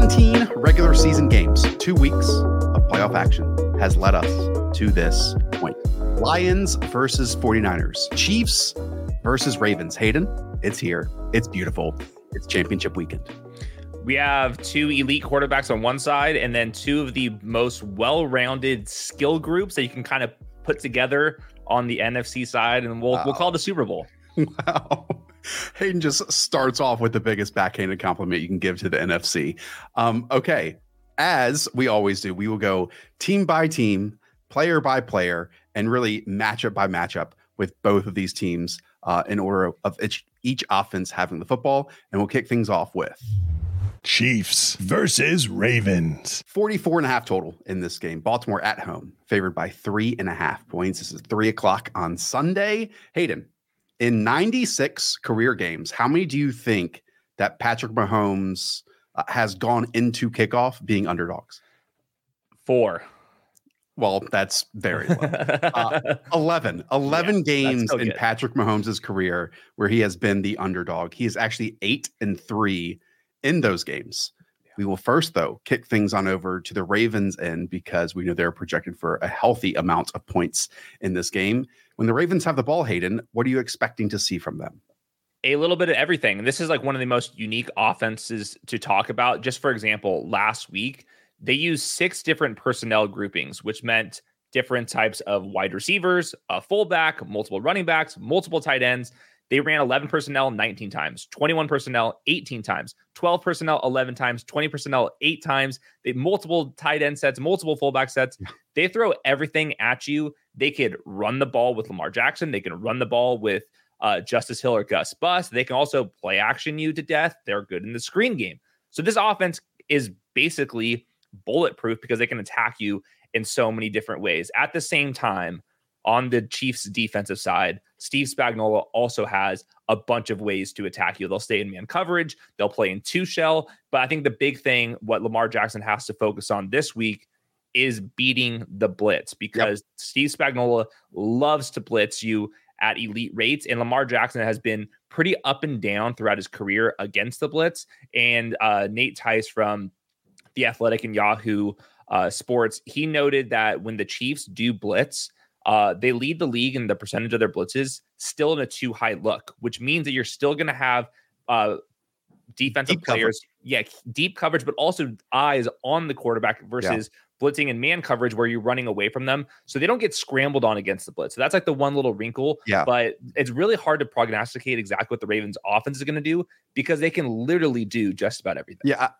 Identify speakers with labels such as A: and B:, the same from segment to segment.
A: Seventeen regular season games, two weeks of playoff action has led us to this point. Lions versus 49ers, Chiefs versus Ravens. Hayden, it's here. It's beautiful. It's championship weekend.
B: We have two elite quarterbacks on one side, and then two of the most well rounded skill groups that you can kind of put together on the NFC side. And we'll, wow. we'll call it the Super Bowl.
A: Wow. Hayden just starts off with the biggest backhanded compliment you can give to the NFC. Um, okay. As we always do, we will go team by team, player by player, and really matchup by matchup with both of these teams uh, in order of each, each offense having the football. And we'll kick things off with
C: Chiefs versus Ravens.
A: 44 and a half total in this game. Baltimore at home, favored by three and a half points. This is three o'clock on Sunday. Hayden, in 96 career games, how many do you think that Patrick Mahomes uh, has gone into kickoff being underdogs?
B: Four.
A: Well, that's very low. Uh, 11. 11 yeah, games in Patrick Mahomes' career where he has been the underdog. He is actually eight and three in those games. We will first, though, kick things on over to the Ravens end because we know they're projected for a healthy amount of points in this game. When the Ravens have the ball, Hayden, what are you expecting to see from them?
B: A little bit of everything. This is like one of the most unique offenses to talk about. Just for example, last week, they used six different personnel groupings, which meant different types of wide receivers, a fullback, multiple running backs, multiple tight ends. They ran 11 personnel 19 times, 21 personnel 18 times, 12 personnel 11 times, 20 personnel 8 times. They multiple tight end sets, multiple fullback sets. They throw everything at you. They could run the ball with Lamar Jackson. They can run the ball with uh, Justice Hill or Gus Bus. They can also play action you to death. They're good in the screen game. So this offense is basically bulletproof because they can attack you in so many different ways. At the same time, on the Chiefs defensive side, Steve Spagnuolo also has a bunch of ways to attack you. They'll stay in man coverage, they'll play in two shell. But I think the big thing, what Lamar Jackson has to focus on this week is beating the blitz because yep. Steve Spagnuolo loves to blitz you at elite rates. And Lamar Jackson has been pretty up and down throughout his career against the blitz. And uh, Nate Tice from The Athletic and Yahoo uh, Sports, he noted that when the Chiefs do blitz, uh, they lead the league in the percentage of their blitzes still in a too high look, which means that you're still going to have uh, defensive deep players, coverage. yeah, deep coverage, but also eyes on the quarterback versus yeah. Blitzing and man coverage where you're running away from them. So they don't get scrambled on against the blitz. So that's like the one little wrinkle.
A: Yeah.
B: But it's really hard to prognosticate exactly what the Ravens offense is going to do because they can literally do just about everything.
A: Yeah.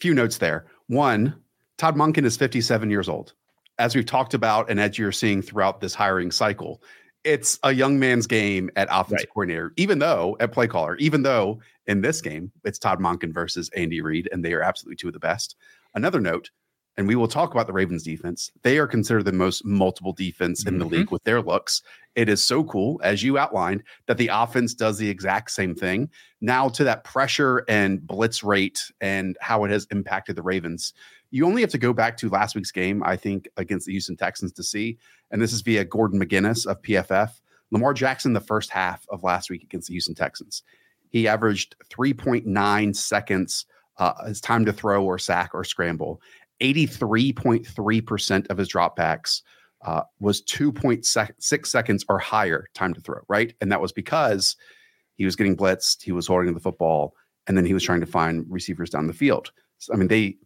A: Few notes there. One, Todd Monken is 57 years old as we've talked about and as you're seeing throughout this hiring cycle, it's a young man's game at offensive right. coordinator, even though at play caller, even though in this game it's Todd Monken versus Andy Reid, and they are absolutely two of the best. Another note, and we will talk about the Ravens defense. They are considered the most multiple defense in mm-hmm. the league with their looks. It is so cool, as you outlined, that the offense does the exact same thing. Now, to that pressure and blitz rate and how it has impacted the Ravens, you only have to go back to last week's game, I think, against the Houston Texans to see. And this is via Gordon McGuinness of PFF. Lamar Jackson, the first half of last week against the Houston Texans, he averaged 3.9 seconds uh, his time to throw or sack or scramble. 83.3% of his dropbacks uh, was 2.6 seconds or higher time to throw, right? And that was because he was getting blitzed, he was holding the football, and then he was trying to find receivers down the field. So, I mean, they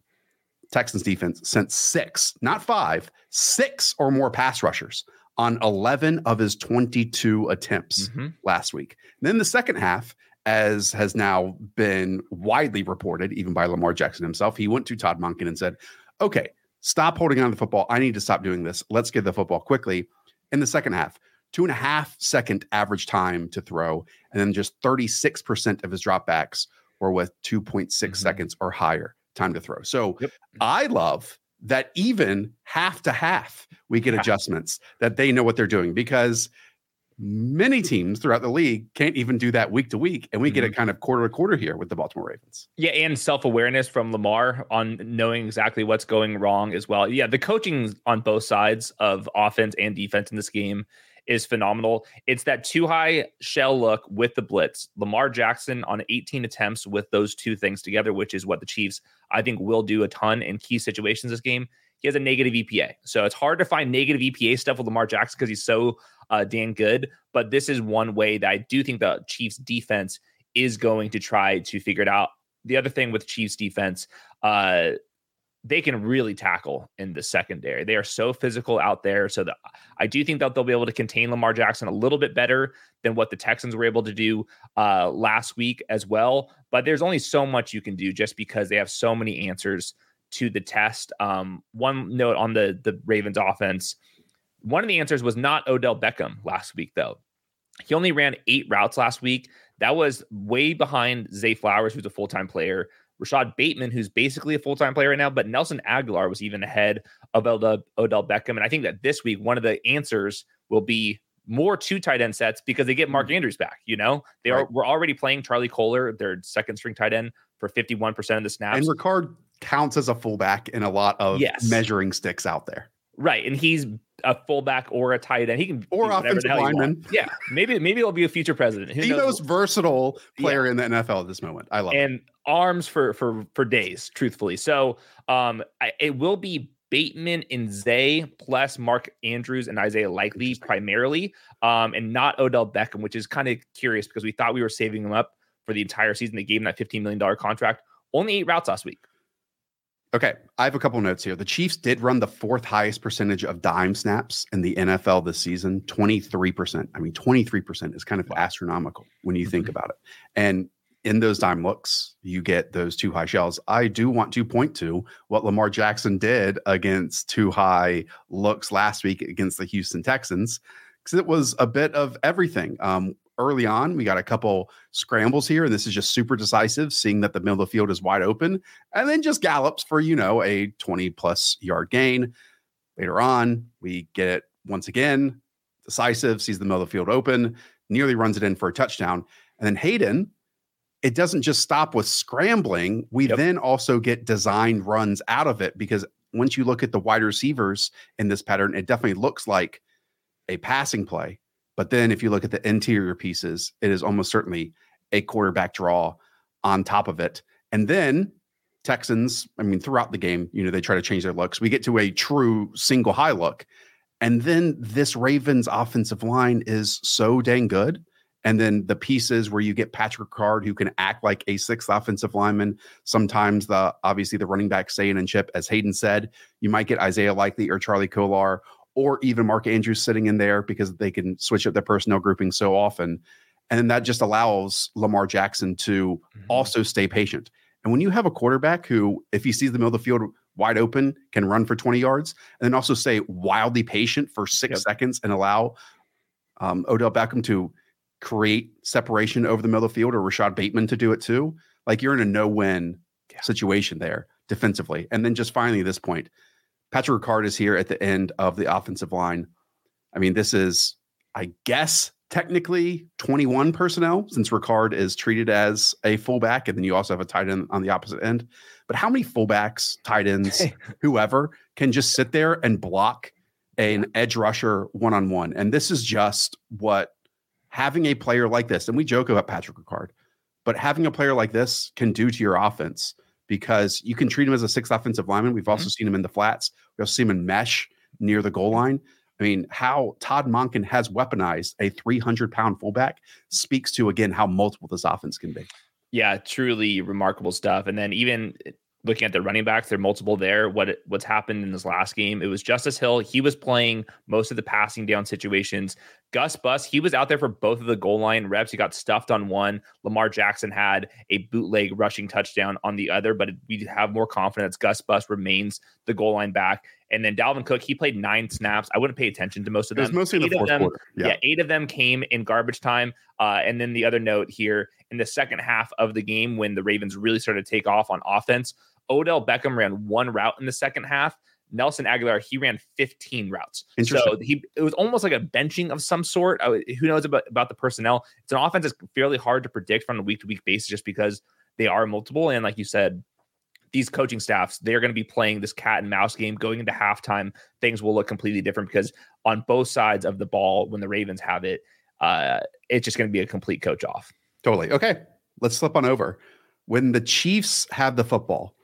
A: Texans defense sent six, not five, six or more pass rushers on 11 of his 22 attempts mm-hmm. last week. And then the second half, as has now been widely reported, even by Lamar Jackson himself, he went to Todd Monken and said, okay, stop holding on to the football. I need to stop doing this. Let's get the football quickly. In the second half, two and a half second average time to throw, and then just 36% of his dropbacks were with 2.6 mm-hmm. seconds or higher time to throw. So yep. I love that even half to half we get adjustments that they know what they're doing because many teams throughout the league can't even do that week to week and we mm-hmm. get it kind of quarter to quarter here with the baltimore ravens.
B: Yeah and self-awareness from lamar on knowing exactly what's going wrong as well. Yeah the coaching on both sides of offense and defense in this game is phenomenal. It's that too high shell look with the blitz. Lamar jackson on 18 attempts with those two things together which is what the chiefs i think will do a ton in key situations this game he has a negative EPA. So it's hard to find negative EPA stuff with Lamar Jackson because he's so uh, damn good. But this is one way that I do think the Chiefs defense is going to try to figure it out. The other thing with Chiefs defense, uh, they can really tackle in the secondary. They are so physical out there. So that I do think that they'll be able to contain Lamar Jackson a little bit better than what the Texans were able to do uh, last week as well. But there's only so much you can do just because they have so many answers to the test. Um, one note on the the Ravens offense. One of the answers was not Odell Beckham last week, though. He only ran eight routes last week. That was way behind Zay Flowers, who's a full time player, Rashad Bateman, who's basically a full time player right now, but Nelson Agholor was even ahead of Odell, Odell Beckham. And I think that this week, one of the answers will be more two tight end sets because they get Mark mm. Andrews back. You know, they right. are we're already playing Charlie Kolar, their second string tight end, for 51% of the snaps.
A: And Ricard counts as a fullback in a lot of yes. measuring sticks out there.
B: Right. And he's a fullback or a tight end. He can
A: or offensive lineman.
B: Yeah. Maybe maybe he'll be a future president.
A: Who the knows? most versatile player yeah. in the NFL at this moment. I love
B: and
A: it.
B: arms for for for days, truthfully. So um I, it will be Bateman and Zay plus Mark Andrews and Isaiah Likely primarily, um, and not Odell Beckham, which is kind of curious because we thought we were saving him up for the entire season. They gave him that $15 million contract. Only eight routes last week.
A: Okay, I have a couple notes here. The Chiefs did run the fourth highest percentage of dime snaps in the NFL this season, 23%. I mean, 23% is kind of astronomical when you think mm-hmm. about it. And in those dime looks, you get those two high shells. I do want to point to what Lamar Jackson did against two high looks last week against the Houston Texans, because it was a bit of everything. Um, early on. We got a couple scrambles here, and this is just super decisive, seeing that the middle of the field is wide open, and then just gallops for, you know, a 20 plus yard gain. Later on, we get it once again, decisive, sees the middle of the field open, nearly runs it in for a touchdown. And then Hayden, it doesn't just stop with scrambling. We yep. then also get designed runs out of it because once you look at the wide receivers in this pattern, it definitely looks like a passing play but then if you look at the interior pieces, it is almost certainly a quarterback draw on top of it. And then Texans, I mean, throughout the game, you know, they try to change their looks. We get to a true single high look. And then this Ravens offensive line is so dang good. And then the pieces where you get Patrick Card, who can act like a sixth offensive lineman. Sometimes the obviously the running back Sayan and Chip, as Hayden said, you might get Isaiah Likely or Charlie Kolar or even Mark Andrews sitting in there because they can switch up their personnel grouping so often. And that just allows Lamar Jackson to mm-hmm. also stay patient. And when you have a quarterback who, if he sees the middle of the field wide open, can run for 20 yards, and then also stay wildly patient for six yep. seconds and allow um, Odell Beckham to create separation over the middle of the field or Rashad Bateman to do it too, like you're in a no win yeah. situation there defensively. And then just finally, this point, Patrick Ricard is here at the end of the offensive line. I mean, this is, I guess, technically 21 personnel since Ricard is treated as a fullback, and then you also have a tight end on the opposite end. But how many fullbacks, tight ends, whoever can just sit there and block an edge rusher one on one? And this is just what having a player like this, and we joke about Patrick Ricard, but having a player like this can do to your offense because you can treat him as a sixth offensive lineman. We've also mm-hmm. seen him in the flats. We also see him in mesh near the goal line. I mean, how Todd Monken has weaponized a 300 pound fullback speaks to, again, how multiple this offense can be.
B: Yeah, truly remarkable stuff. And then even looking at the running backs, they're multiple there. What what's happened in this last game? It was Justice Hill. He was playing most of the passing down situations. Gus Bus, he was out there for both of the goal line reps. He got stuffed on one. Lamar Jackson had a bootleg rushing touchdown on the other, but we have more confidence. Gus Bus remains the goal line back. And then Dalvin Cook, he played nine snaps. I wouldn't pay attention to most of them.
A: It was mostly in the
B: eight
A: fourth
B: them,
A: quarter.
B: Yeah.
A: Yeah.
B: eight of them came in garbage time. Uh, and then the other note here in the second half of the game, when the Ravens really started to take off on offense, Odell Beckham ran one route in the second half. Nelson Agholor, he ran 15 routes. So he it was almost like a benching of some sort. Uh, who knows about, about the personnel? It's an offense that's fairly hard to predict from a week to week basis just because they are multiple. And like you said, these coaching staffs, they're going to be playing this cat and mouse game going into halftime. Things will look completely different because on both sides of the ball, when the Ravens have it, uh, it's just going to be a complete coach off.
A: Totally. Okay. Let's slip on over. When the Chiefs have the football,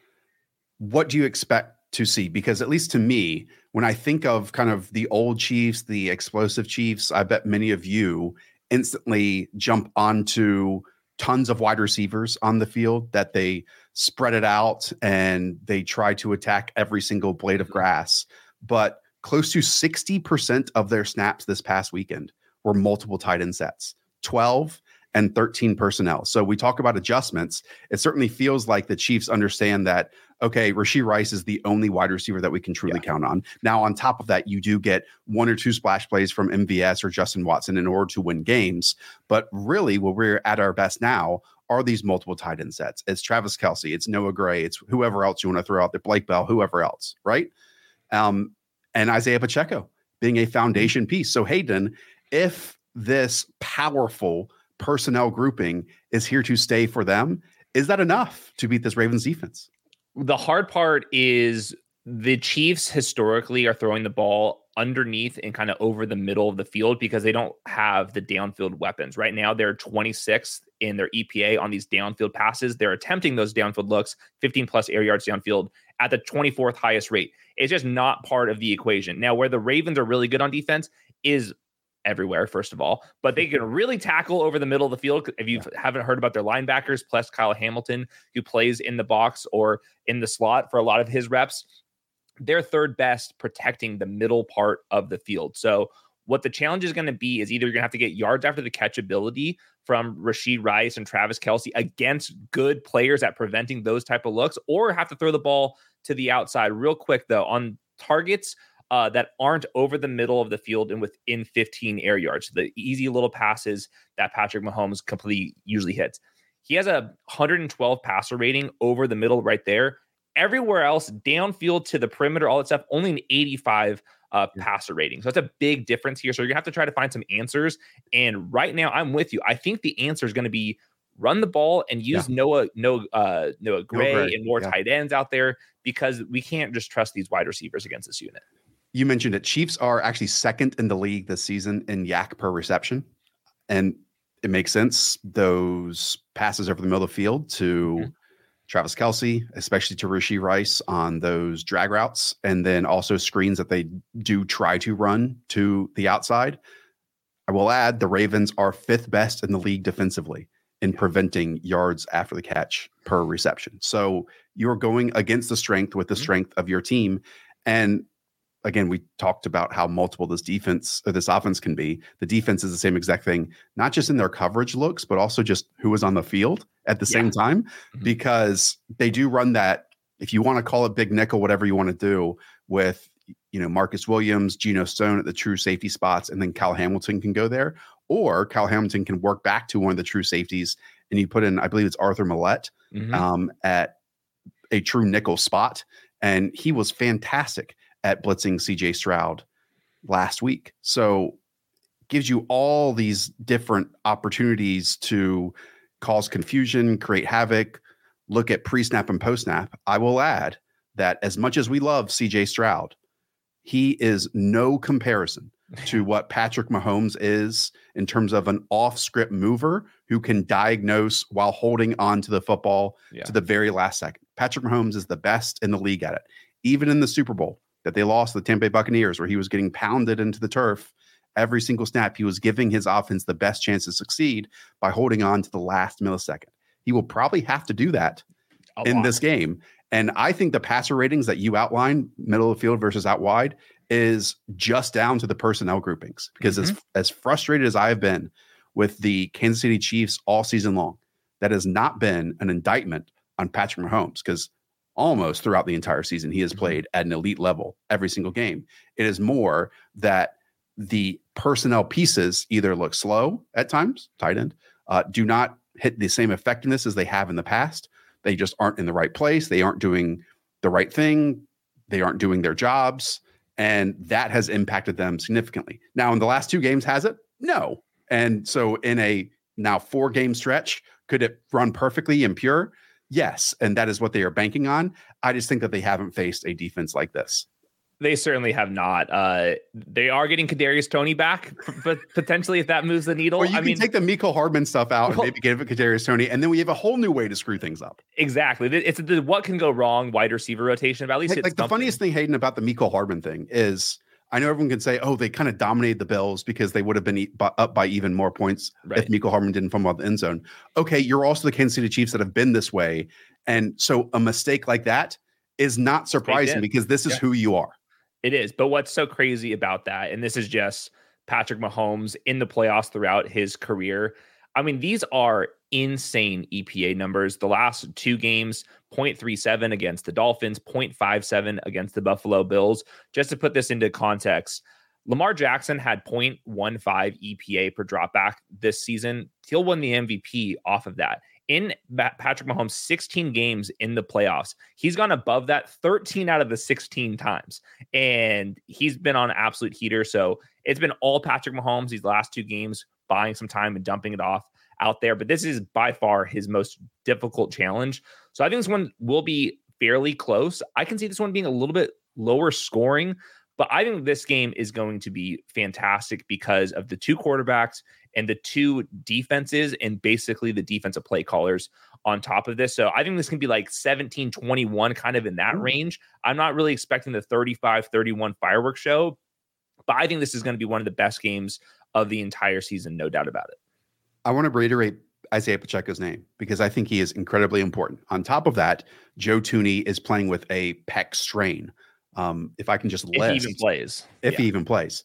A: what do you expect to see? Because at least to me, when I think of kind of the old Chiefs, the explosive Chiefs, I bet many of you instantly jump onto tons of wide receivers on the field that they spread it out and they try to attack every single blade of mm-hmm. grass. But close to 60% of their snaps this past weekend were multiple tight end sets 12 and 13 personnel. So we talk about adjustments. It certainly feels like the Chiefs understand that, okay, Rashee Rice is the only wide receiver that we can truly count on. Now, on top of that, you do get one or two splash plays from MVS or Justin Watson in order to win games. But really, what we're at our best now are these multiple tight end sets. It's Travis Kelce, it's Noah Gray, it's whoever else you want to throw out there, Blake Bell, whoever else, right? Um, and Isaiah Pacheco being a foundation piece. So, Hayden, if this powerful personnel grouping is here to stay for them, is that enough to beat this Ravens defense?
B: The hard part is the Chiefs historically are throwing the ball underneath and kind of over the middle of the field because they don't have the downfield weapons. Right now, they're 26th in their EPA on these downfield passes. They're attempting those downfield looks, 15 plus air yards downfield at the 24th highest rate. It's just not part of the equation. Now, where the Ravens are really good on defense is everywhere, first of all, but they can really tackle over the middle of the field. If you haven't heard about their linebackers, plus Kyle Hamilton, who plays in the box or in the slot for a lot of his reps, they're third best protecting the middle part of the field. So, what the challenge is going to be is either you're going to have to get yards after the catch ability from Rashee Rice and Travis Kelce against good players at preventing those type of looks, or have to throw the ball to the outside. Real quick though, on targets uh, that aren't over the middle of the field and within 15 air yards, the easy little passes that Patrick Mahomes completely usually hits. He has a 112 passer rating over the middle right there. Everywhere else, downfield to the perimeter, all that stuff, only an 85 uh, passer rating. So that's a big difference here. So you're gonna have to try to find some answers. And right now, I'm with you. I think the answer is going to be run the ball and use Noah, Noah, uh, Noah Gray,
A: Gray,
B: and more
A: yeah.
B: tight ends out there because we can't just trust these wide receivers against this unit.
A: You mentioned it. Chiefs are actually second in the league this season in YAC per reception. And it makes sense. Those passes over the middle of the field to mm-hmm. Travis Kelce, especially to Rashee Rice on those drag routes, and then also screens that they do try to run to the outside. I will add the Ravens are fifth best in the league defensively in preventing yards after the catch per reception. So you're going against the strength with the mm-hmm. strength of your team. And again, we talked about how multiple this defense or this offense can be. The defense is the same exact thing, not just in their coverage looks, but also just who is on the field at the same time, because they do run that. If you want to call it big nickel, whatever you want to do with, you know, Marcus Williams, Geno Stone at the true safety spots, and then Cal Hamilton can go there, or Cal Hamilton can work back to one of the true safeties, and you put in, I believe it's Arthur Maulet
B: Mhm.
A: um, at a true nickel spot, and he was fantastic at blitzing CJ Stroud last week. So gives you all these different opportunities to cause confusion, create havoc, look at pre-snap and post-snap. I will add that as much as we love CJ Stroud, he is no comparison to what Patrick Mahomes is in terms of an off-script mover who can diagnose while holding on to the football
B: Yeah.
A: to the very last second. Patrick Mahomes is the best in the league at it. Even in the Super Bowl that they lost the Tampa Bay Buccaneers, where he was getting pounded into the turf every single snap, he was giving his offense the best chance to succeed by holding on to the last millisecond. He will probably have to do that
B: A
A: in
B: lot.
A: this game. And I think the passer ratings that you outline, middle of the field versus out wide, is just down to the personnel groupings. Because as mm-hmm. as frustrated as I have been with the Kansas City Chiefs all season long, that has not been an indictment on Patrick Mahomes. Because almost throughout the entire season, he has played at an elite level every single game. It is more that the personnel pieces either look slow at times, tight end, uh, do not hit the same effectiveness as they have in the past. They just aren't in the right place. They aren't doing the right thing. They aren't doing their jobs. And that has impacted them significantly. Now, in the last two games, has it? No. And so, in a now four game stretch, could it run perfectly and pure? Yes. And that is what they are banking on. I just think that they haven't faced a defense like this.
B: They certainly have not. Uh, they are getting Kadarius Toney back, but potentially if that moves the needle.
A: Well, you
B: I
A: can
B: mean,
A: take the Mecole Hardman stuff out and
B: Well-
A: maybe give it Kadarius Toney, and then we have a whole new way to screw things up.
B: exactly. It's the what can go wrong wide receiver rotation, but at least
A: Like,
B: it's
A: like the funniest thing, Hayden, about the Mecole Hardman thing is I know everyone can say, oh, they kind of dominated the Bills because they would have been e- bu- up by even more points if Michael Hardman didn't fumble out the end zone. Okay, you're also the Kansas City Chiefs that have been this way. And so a mistake like that is not surprising because this is
B: Yeah.
A: who you are.
B: It is. But what's so crazy about that, and this is just Patrick Mahomes in the playoffs throughout his career. I mean, these are insane EPA numbers. The last two games 0.37 against the Dolphins, 0.57 against the Buffalo Bills. Just to put this into context, Lamar Jackson had 0.15 EPA per dropback this season. He'll win the MVP off of that. In Patrick Mahomes' 16 games in the playoffs, he's gone above that 13 out of the 16 times and he's been on absolute heater. So it's been all Patrick Mahomes these last two games, buying some time and dumping it off out there. But this is by far his most difficult challenge. So I think this one will be fairly close. I can see this one being a little bit lower scoring, but I think this game is going to be fantastic because of the two quarterbacks and the two defenses and basically the defensive play callers on top of this. So I think this can be like 17 21, kind of in that range. I'm not really expecting the 35 31 fireworks show, but I think this is going to be one of the best games of the entire season, no doubt about it.
A: I want to reiterate Isaiah Pacheco's name because I think he is incredibly important. On top of that, Joe Thuney is playing with a pec strain. Um, if I can just
B: If
A: list,
B: he even plays.
A: if
B: Yeah.
A: he even plays.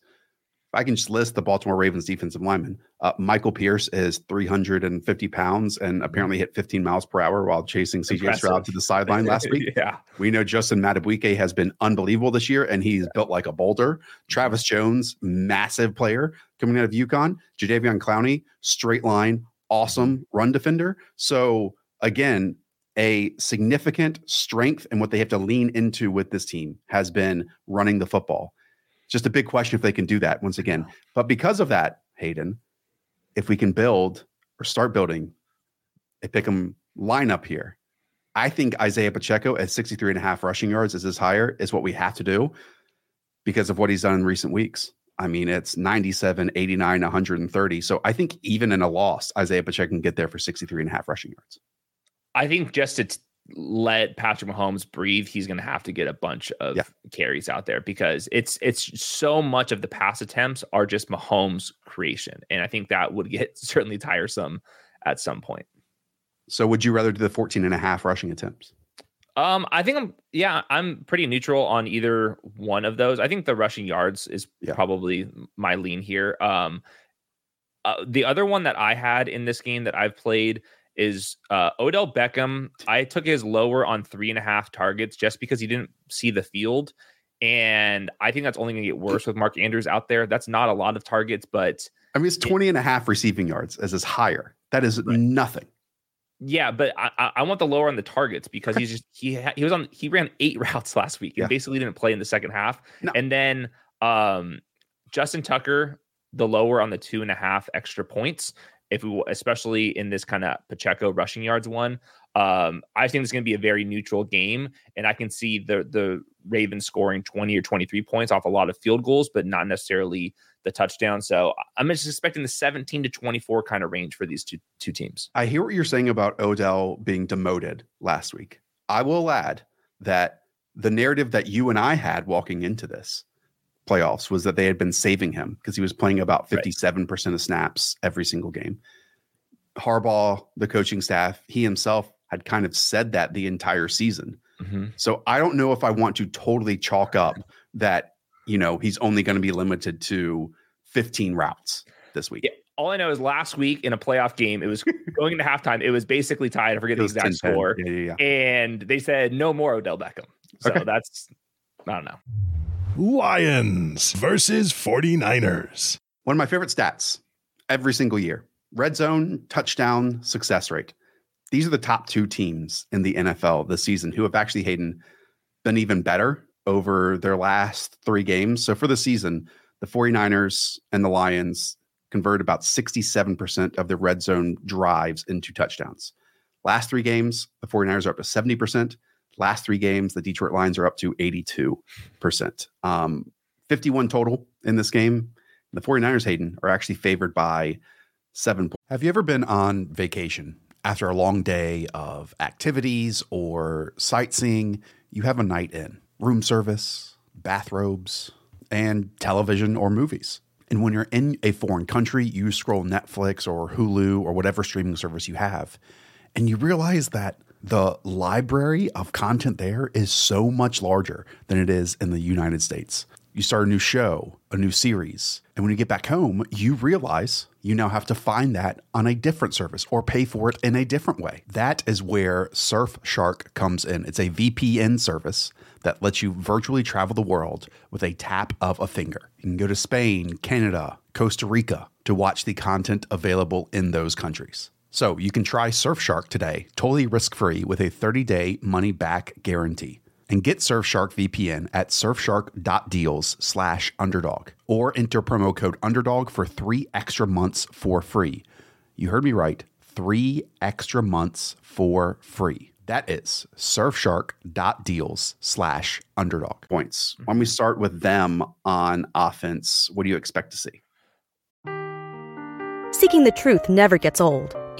A: I can just list the Baltimore Ravens defensive linemen, uh, Michael Pierce is 350 pounds and apparently hit 15 miles per hour while chasing CJ. Stroud to the sideline last week.
B: yeah.
A: We know Justin Madubuike has been unbelievable this year, and he's built like a boulder. Travis Jones, massive player coming out of UConn. Jadeveon Clowney, straight line, awesome run defender. So again, a significant strength and what they have to lean into with this team has been running the football. Just a big question if they can do that once again. But because of that, Hayden, if we can build or start building a pick 'em lineup here, I think Isaiah Pacheco at 63 and a half rushing yards is his higher is what we have to do because of what he's done in recent weeks. I mean, it's 97, 89, 130. So I think even in a loss, Isaiah Pacheco can get there for 63 and a half rushing yards.
B: I think just to t- let Patrick Mahomes breathe, he's going to have to get a bunch of
A: Yeah.
B: carries out there because it's it's so much of the pass attempts are just Mahomes' creation, and I think that would get certainly tiresome at some point.
A: So would you rather do the 14 and a half rushing attempts?
B: Um, I think I'm yeah, I'm pretty neutral on either one of those. I think the rushing yards is
A: Yeah.
B: probably my lean here. Um, uh, the other one that I had in this game that I've played is uh, Odell Beckham. I took his lower on three and a half targets just because he didn't see the field. And I think that's only going to get worse with Mark Andrews out there. That's not a lot of targets, but
A: I mean, it's 20 and a half receiving yards as is higher. That is nothing.
B: yeah, but I, I- I want the lower on the targets because he's just he ha- he was on he ran eight routes last week and
A: Yeah.
B: basically didn't play in the second half.
A: No.
B: And then um Justin Tucker, the lower on the two and a half extra points. If we, especially in this kind of Pacheco rushing yards one, um, I think it's going to be a very neutral game, and I can see the the Ravens scoring twenty or twenty three points off a lot of field goals, but not necessarily the touchdown. So I'm just expecting the seventeen to twenty four kind of range for these two two teams.
A: I hear what you're saying about Odell being demoted last week. I will add that the narrative that you and I had walking into this playoffs was that they had been saving him because he was playing about 57% of snaps every single game. Harbaugh, the coaching staff, he himself had kind of said that the entire season.
B: Mm-hmm.
A: So I don't know if I want to totally chalk up that, you know, he's only going to be limited to 15 routes this week.
B: Yeah. All I know is last week in a playoff game, it was going into halftime. It was basically tied. I forget the exact
A: 10-10.
B: score.
A: Yeah, yeah.
B: And they said no more Odell Beckham. So
A: Okay.
B: that's I don't know.
C: Lions versus 49ers.
A: One of my favorite stats every single year red zone touchdown success rate. These are the top two teams in the NFL this season who have actually, Hayden, been even better over their last three games. So for the season, the 49ers and the Lions convert about 67% of their red zone drives into touchdowns. Last three games, the 49ers are up to 70%. Last three games, the Detroit Lions are up to 82%. Um, 51 total in this game. The 49ers, Hayden, are actually favored by seven points. Have you ever been on vacation after a long day of activities or sightseeing? You have a night in, room service, bathrobes, and television or movies. And when you're in a foreign country, you scroll Netflix or Hulu or whatever streaming service you have, and you realize that the library of content there is so much larger than it is in the United States. You start a new show, a new series, and when you get back home, you realize you now have to find that on a different service or pay for it in a different way. That is where Surfshark comes in. It's a VPN service that lets you virtually travel the world with a tap of a finger. You can go to Spain, Canada, Costa Rica to watch the content available in those countries. So you can try Surfshark today, totally risk free with a 30 day money back guarantee. And get Surfshark VPN at surfshark.deals slash underdog or enter promo code underdog for three extra months for free. You heard me right. Three extra months for free. That is surfshark.deals slash underdog. Points. When we start with them on offense, what do you expect to see?
D: Seeking the truth never gets old.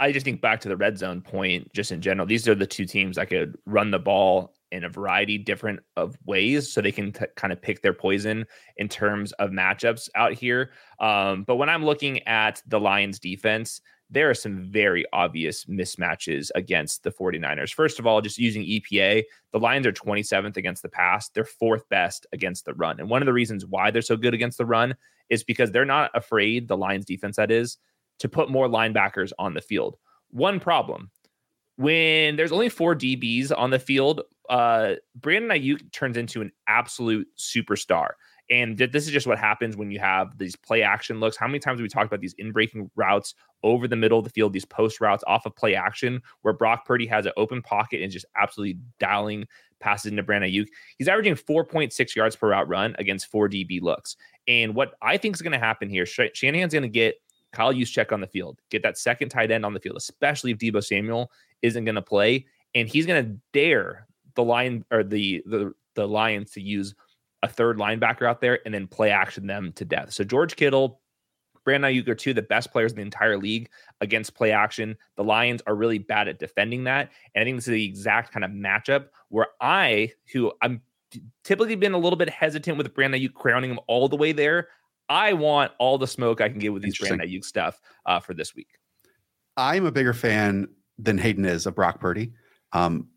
B: I just think back to the red zone point, just in general. These are the two teams that could run the ball in a variety different of ways, so they can t- kind of pick their poison in terms of matchups out here. Um, but when I'm looking at the Lions defense, there are some very obvious mismatches against the 49ers. First of all, just using EPA, the Lions are 27th against the pass. They're fourth best against the run. And one of the reasons why they're so good against the run is because they're not afraid, the Lions defense that is, to put more linebackers on the field. One problem when there's only four DBs on the field, uh, Brandon Aiyuk turns into an absolute superstar. And th- this is just what happens when you have these play action looks. How many times have we talked about these in breaking routes over the middle of the field, these post routes off of play action, where Brock Purdy has an open pocket and just absolutely dialing passes into Brandon Aiyuk? He's averaging 4.6 yards per route run against four DB looks. And what I think is going to happen here, Sh- Shanahan's going to get Kyle Juszczyk on the field, get that second tight end on the field, especially if Deebo Samuel isn't going to play, and he's going to dare the line or the the the Lions to use a third linebacker out there and then play action them to death. So George Kittle, Brandon Aiyuk are two of the best players in the entire league against play action. The Lions are really bad at defending that, and I think this is the exact kind of matchup where I, who I'm typically been a little bit hesitant with Brandon Aiyuk crowning him all the way there. I want all the smoke I can get with these. Brandon Aiyuk stuff uh, for this week.
A: I'm a bigger fan than Hayden is of Brock Purdy. Um,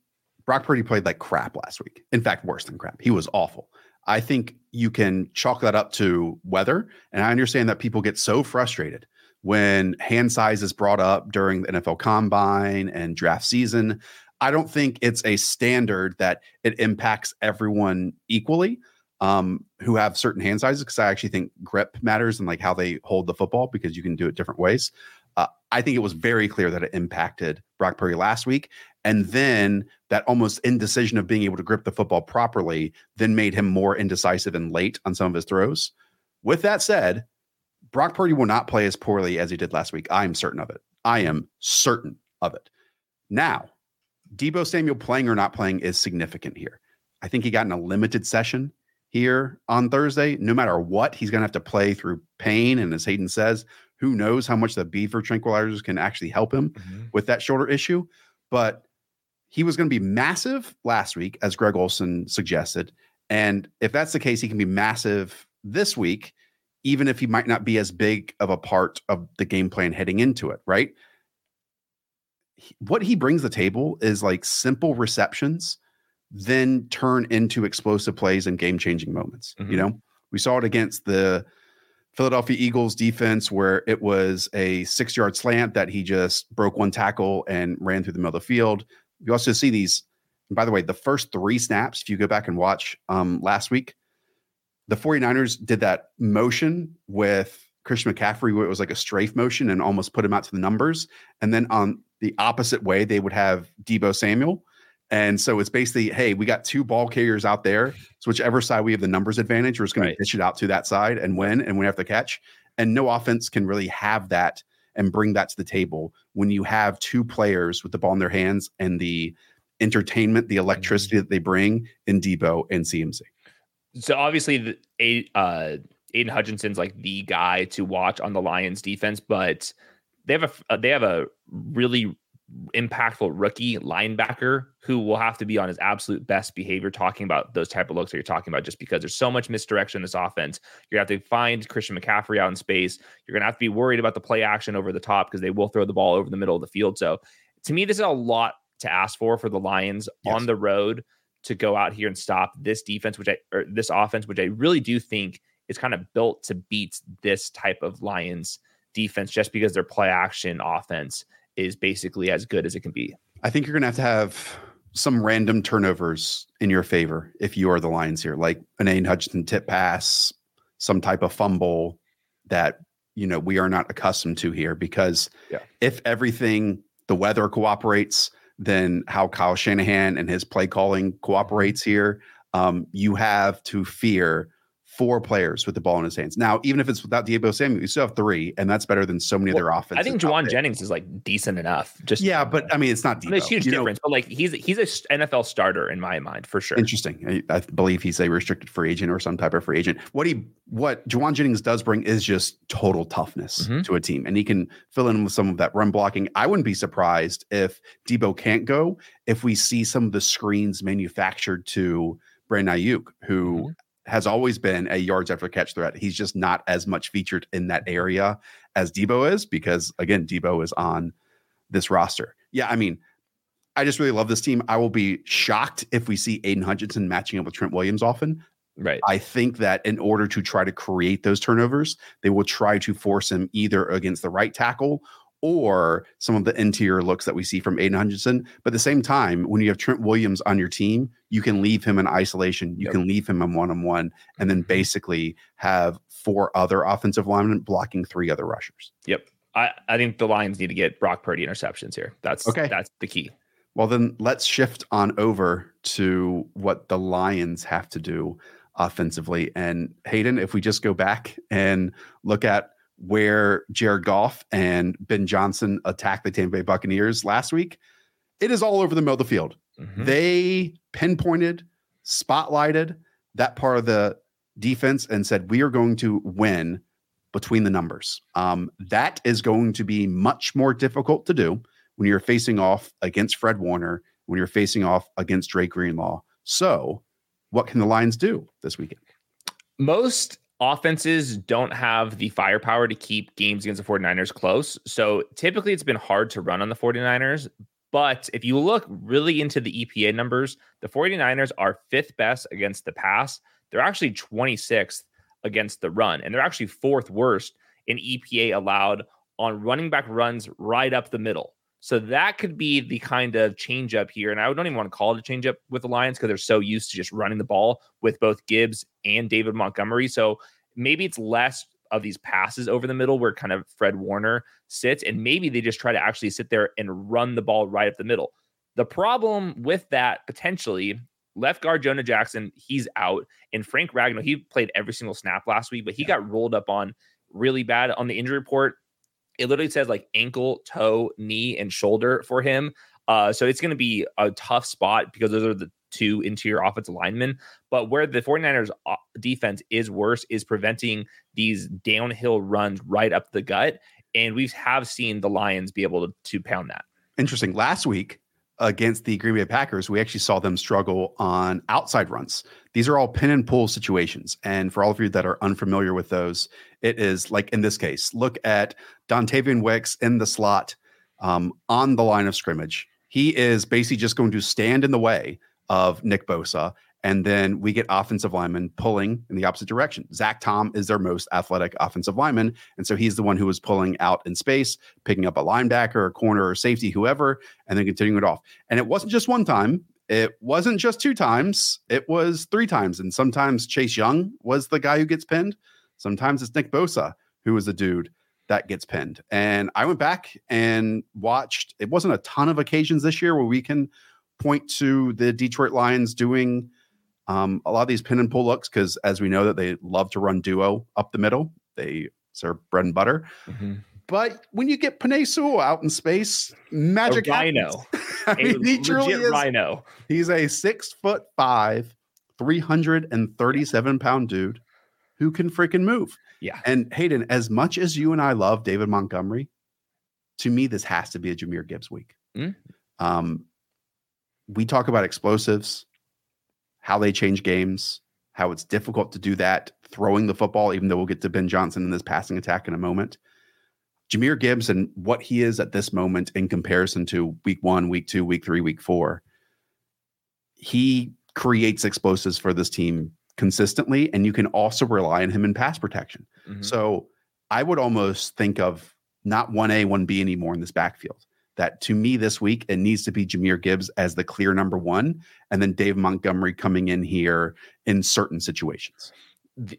A: Brock Purdy played like crap last week. In fact, worse than crap. He was awful. I think you can chalk that up to weather. And I understand that people get so frustrated when hand size is brought up during the NFL combine and draft season. I don't think it's a standard that it impacts everyone equally um, who have certain hand sizes because I actually think grip matters and like how they hold the football because you can do it different ways. Uh, I think it was very clear that it impacted Brock Purdy last week. And then that almost indecision of being able to grip the football properly then made him more indecisive and late on some of his throws. With that said, Brock Purdy will not play as poorly as he did last week. I am certain of it. I am certain of it. Now, Deebo Samuel playing or not playing is significant here. I think he got in a limited session here on Thursday. No matter what, he's going to have to play through pain. And as Hayden says, who knows how much the beaver tranquilizers can actually help him mm-hmm. with that shoulder issue. But he was going to be massive last week, as Greg Olsen suggested. And if that's the case, he can be massive this week, even if he might not be as big of a part of the game plan heading into it, right? What he brings the table is like simple receptions, then turn into explosive plays and game changing moments. Mm-hmm. You know, we saw it against the Philadelphia Eagles defense where it was a six yard slant that he just broke one tackle and ran through the middle of the field. You also see these. by the way, the first three snaps, if you go back and watch um, last week, the 49ers did that motion with Christian McCaffrey where it was like a strafe motion and almost put him out to the numbers. And then on the opposite way, they would have Deebo Samuel. And so it's basically, hey, we got two ball carriers out there. So whichever side we have the numbers advantage, we're just going right. to pitch it out to that side and win, and we have to catch. And no offense can really have that and bring that to the table when you have two players with the ball in their hands and the entertainment, the electricity mm-hmm. that they bring in Deebo and CMC.
B: So obviously, the eight. uh, Aidan Hutchinson's like the guy to watch on the Lions defense, but they have a they have a really impactful rookie linebacker who will have to be on his absolute best behavior talking about those type of looks that you're talking about just because there's so much misdirection in this offense. You're going to have to find christian mccaffrey out in space. You're going to have to be worried about the play action over the top because they will throw the ball over the middle of the field. So to me this is a lot to ask for for the lions yes. on the road to go out here and stop this defense which i or this offense which i really do think is kind of built to beat this type of lions defense just because their play action offense is basically as good as it can be.
A: I think you're going to have to have some random turnovers in your favor if you are the Lions here, like an Aidan Hutchinson tip pass, some type of fumble that you know we are not accustomed to here. Because yeah. if everything, the weather cooperates, then how Kyle Shanahan and his play calling cooperates here, um, you have to fear four players with the ball in his hands. Now, even if it's without Deebo Samuel, you still have three, and that's better than so many well, of their offenses.
B: I think Jauan Jennings is like decent enough. Just
A: yeah, but I mean, it's not Deebo.
B: There's huge you difference, know, but like he's he's a NFL starter in my mind for sure.
A: Interesting. I, I, believe he's a restricted free agent or some type of free agent. What he what Jauan Jennings does bring is just total toughness mm-hmm. to a team, and he can fill in with some of that run blocking. I wouldn't be surprised if Deebo can't go if we see some of the screens manufactured to Brandon Aiyuk, who mm-hmm has always been a yards after catch threat. He's just not as much featured in that area as Deebo is because again, Deebo is on this roster. Yeah, I mean, I just really love this team. I will be shocked if we see Aidan Hutchinson matching up with Trent Williams often.
B: Right.
A: I think that in order to try to create those turnovers, they will try to force him either against the right tackle or some of the interior looks that we see from Aidan Hutchinson. But at the same time, when you have Trent Williams on your team, you can leave him in isolation. You yep. can leave him in one on one, and then mm-hmm. basically have four other offensive linemen blocking three other rushers.
B: Yep. I, I think the Lions need to get Brock Purdy interceptions here. That's okay. That's the key.
A: Well, then let's shift on over to what the Lions have to do offensively. And Hayden, if we just go back and look at where Jared Goff and Ben Johnson attacked the Tampa Bay Buccaneers last week, it is all over the middle of the field. Mm-hmm. They pinpointed, spotlighted that part of the defense and said, We are going to win between the numbers. Um, that is going to be much more difficult to do when you're facing off against Fred Warner, when you're facing off against Dre Greenlaw. So, what can the Lions do this weekend?
B: Most offenses don't have the firepower to keep games against the 49ers close. So typically it's been hard to run on the 49ers. But if you look really into the EPA numbers, the 49ers are fifth best against the pass. They're actually 26th against the run, and they're actually fourth worst in EPA allowed on running back runs right up the middle. So that could be the kind of change up here. And I don't even want to call it a change up with the Lions because they're so used to just running the ball with both Gibbs and David Montgomery. So maybe it's less of these passes over the middle where kind of Fred Warner sits, and maybe they just try to actually sit there and run the ball right up the middle. The problem with that potentially left guard Jonah Jackson, he's out, and Frank Ragnow, he played every single snap last week, but he got rolled up on really bad on the injury report. It literally says like ankle, toe, knee, and shoulder for him. Uh, so it's going to be a tough spot because those are the two interior offensive linemen. But where the 49ers uh, defense is worse is preventing these downhill runs right up the gut. And we have seen the Lions be able to, to pound that.
A: Interesting. Last week, against the Green Bay Packers, we actually saw them struggle on outside runs. These are all pin and pull situations. And for all of you that are unfamiliar with those, it is like in this case, look at Dontayvion Wicks in the slot um, on the line of scrimmage. He is basically just going to stand in the way of Nick Bosa. And then we get offensive linemen pulling in the opposite direction. Zach Tom is their most athletic offensive lineman. And so he's the one who was pulling out in space, picking up a linebacker, a corner, or safety, whoever, and then continuing it off. And it wasn't just one time. It wasn't just two times. It was three times. And sometimes Chase Young was the guy who gets pinned. Sometimes it's Nick Bosa who was the dude that gets pinned. And I went back and watched, it wasn't a ton of occasions this year where we can point to the Detroit Lions doing um, a lot of these pin and pull looks because, as we know, that they love to run duo up the middle. They serve bread and butter. Mm-hmm. But when you get Penei Sewell out in space, magic
B: a rhino.
A: I mean, he truly is
B: rhino.
A: He's a six foot five, 337 pound dude who can freaking move.
B: Yeah.
A: And Hayden, as much as you and I love David Montgomery, to me, this has to be a Jahmyr Gibbs week. Mm. Um, we talk about explosives, how they change games, how it's difficult to do that throwing the football, even though we'll get to Ben Johnson in this passing attack in a moment. Jahmyr Gibbs and what he is at this moment in comparison to week one, week two, week three, week four, he creates explosives for this team consistently. And you can also rely on him in pass protection. Mm-hmm. So I would almost think of not 1A, 1B anymore in this backfield that to me this week it needs to be Jahmyr Gibbs as the clear number one, and then Dave Montgomery coming in here in certain situations.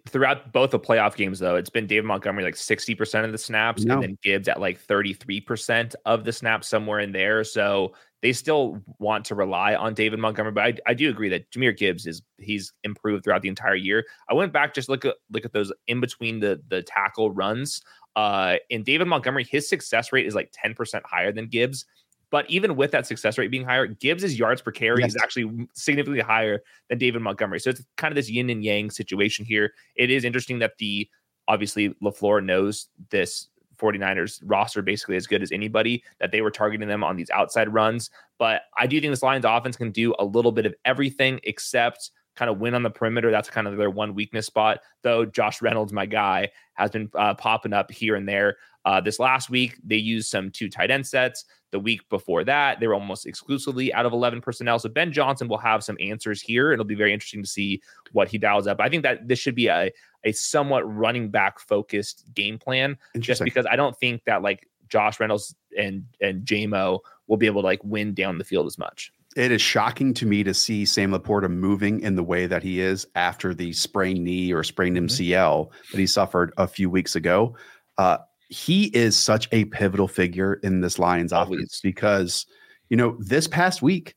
B: Throughout both the playoff games, though, it's been Dave Montgomery like 60% of the snaps, no. and then Gibbs at like 33% of the snaps, somewhere in there. So they still want to rely on David Montgomery, but I, I do agree that Jahmyr Gibbs is he's improved throughout the entire year. I went back just look at look at those in between the the tackle runs. Uh, in David Montgomery, his success rate is like 10% higher than Gibbs. But even with that success rate being higher, Gibbs's yards per carry yes. is actually significantly higher than David Montgomery. So it's kind of this yin and yang situation here. It is interesting that the obviously LaFleur knows this 49ers roster basically as good as anybody that they were targeting them on these outside runs. But I do think this Lions offense can do a little bit of everything except kind of win on the perimeter. That's kind of their one weakness spot. Though Josh Reynolds, my guy, has been uh, popping up here and there. Uh, this last week, they used some two tight end sets. The week before that, they were almost exclusively out of 11 personnel. So Ben Johnson will have some answers here. It'll be very interesting to see what he dials up. I think that this should be a, a somewhat running back focused game plan, just because I don't think that like Josh Reynolds and and Jamo will be able to like win down the field as much
A: it is shocking to me to see Sam LaPorta moving in the way that he is after the sprained knee or sprained MCL mm-hmm. that he suffered a few weeks ago. Uh, he is such a pivotal figure in this Lions Always. offense because, you know, this past week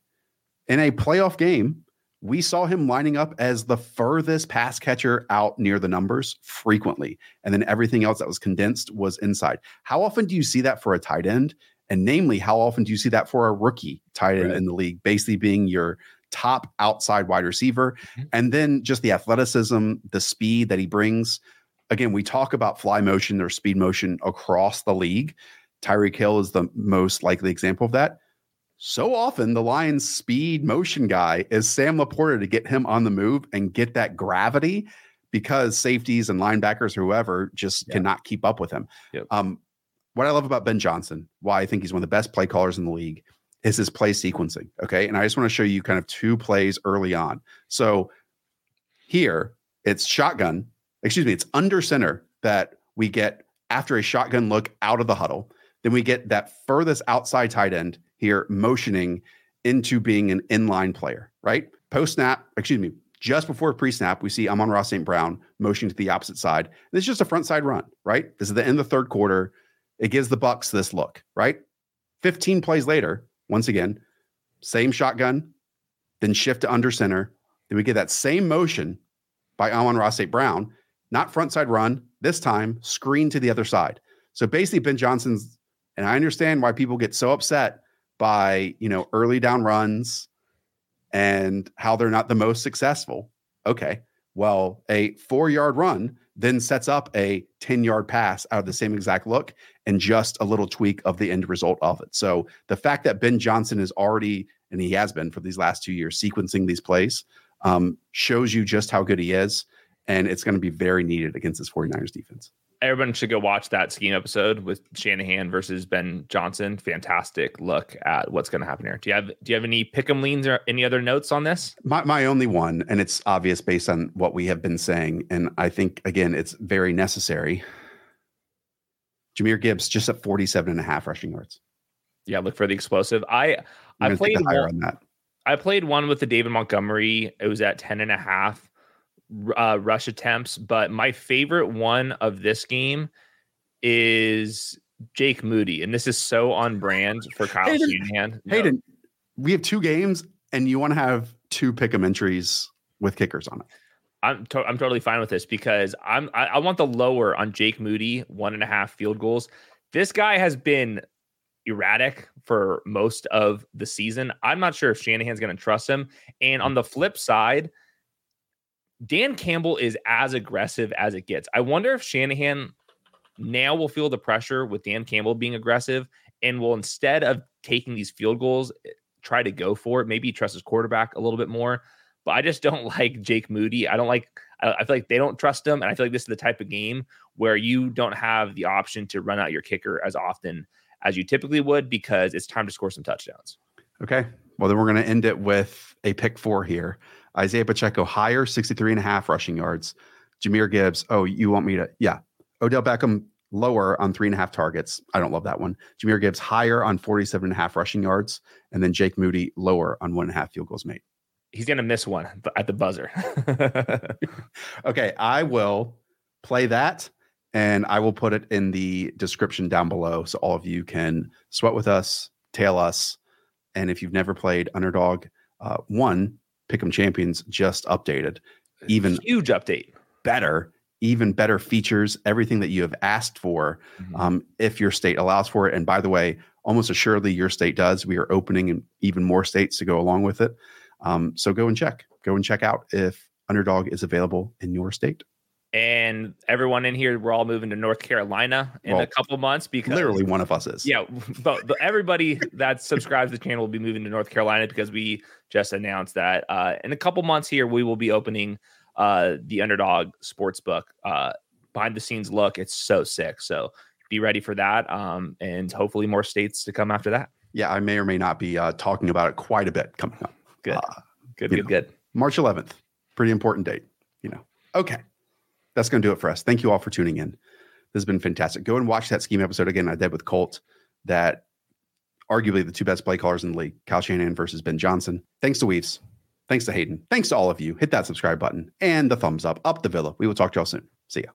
A: in a playoff game, we saw him lining up as the furthest pass catcher out near the numbers frequently. And then everything else that was condensed was inside. How often do you see that for a tight end? And namely, how often do you see that for a rookie tight end right. in the league, basically being your top outside wide receiver? Mm-hmm. And then just the athleticism, the speed that he brings. Again, we talk about fly motion or speed motion across the league. Tyreek Hill is the most likely example of that. So often, the Lions' speed motion guy is Sam LaPorta to get him on the move and get that gravity because safeties and linebackers, whoever, just yeah. cannot keep up with him. Yep. Um, what I love about Ben Johnson, why I think he's one of the best play callers in the league, is his play sequencing. Okay. And I just want to show you kind of two plays early on. So here it's shotgun, excuse me, it's under center that we get after a shotgun look out of the huddle. Then we get that furthest outside tight end here motioning into being an inline player, right? Post snap, excuse me, Just before pre-snap, we see Amon-Ra St. Brown motioning to the opposite side. This is just a front side run, right? This is the end of the third quarter. It gives the Bucs this look, right? 15 plays later, once again, same shotgun, then shift to under center. Then we get that same motion by Amon-Ra St. Brown, not front side run, this time screen to the other side. So basically, Ben Johnson's, and I understand why people get so upset by, you know, early down runs and how they're not the most successful. Okay. Well, a four yard run then sets up a 10 yard pass out of the same exact look and just a little tweak of the end result of it. So the fact that Ben Johnson is already, and he has been for these last two years, sequencing these plays um, shows you just how good he is. And it's going to be very needed against this 49ers defense
B: everyone should go watch that scheme episode with Shanahan versus Ben Johnson. Fantastic look at what's going to happen here. Do you have do you have any pick'em leans or any other notes on this?
A: My my only one, and it's obvious based on what we have been saying, and I think again it's very necessary. Jahmyr Gibbs just at 47 and a half rushing yards.
B: Yeah, look for the explosive. I I played one, on that. I played one with the David Montgomery. It was at 10 and a half uh, rush attempts, but my favorite one of this game is Jake Moody, and this is so on brand for Kyle Hayden, Shanahan.
A: No. Hayden, we have two games, and you want to have two pick'em entries with kickers on it.
B: I'm to- I'm totally fine with this because I'm I, I want the lower on Jake Moody one and a half field goals. This guy has been erratic for most of the season. I'm not sure if Shanahan's going to trust him. And on the flip side, Dan Campbell is as aggressive as it gets. I wonder if Shanahan now will feel the pressure with Dan Campbell being aggressive and will instead of taking these field goals, eh, try to go for it. Maybe he trusts his quarterback a little bit more. But I just don't like Jake Moody. I don't like, I feel like they don't trust him. And I feel like this is the type of game where you don't have the option to run out your kicker as often as you typically would because it's time to score some touchdowns.
A: Okay. Well, then we're going to end it with a pick four here. Isaiah Pacheco higher, 63 and a half rushing yards. Jahmyr Gibbs, oh, you want me to? Yeah. Odell Beckham lower on three and a half targets. I don't love that one. Jahmyr Gibbs higher on 47 and a half rushing yards. And then Jake Moody lower on one and a half field goals made.
B: He's going to miss one at the buzzer.
A: okay. I will play that and I will put it in the description down below so all of you can sweat with us, tail us. And if you've never played Underdog, uh, one, Pick'em Champions just updated. Even
B: huge update,
A: better, even better features, everything that you have asked for, mm-hmm. um, if your state allows for it. And by the way, almost assuredly your state does. We are opening in even more states to go along with it. Um, so go and check. Go and check out if Underdog is available in your state.
B: And everyone in here we're all moving to north carolina in well, a couple months because
A: literally one of us is.
B: Yeah but, but everybody that subscribes to the channel will be moving to north carolina because we just announced that uh, in a couple months here we will be opening uh, the underdog sports book uh, behind the scenes look. It's so sick. So be ready for that um, and hopefully more states to come after that.
A: Yeah i may or may not be uh, talking about it quite a bit coming up
B: good uh, good good know, good
A: march 11th pretty important date you know okay that's going to do it for us. Thank you all for tuning in. This has been fantastic. Go and watch that scheme episode again I did with Colt. That arguably the two best play callers in the league, Kyle Shanahan versus Ben Johnson. Thanks to Weaves. Thanks to Hayden. Thanks to all of you. Hit that subscribe button and the thumbs up. Up the villa. We will talk to y'all soon. See ya.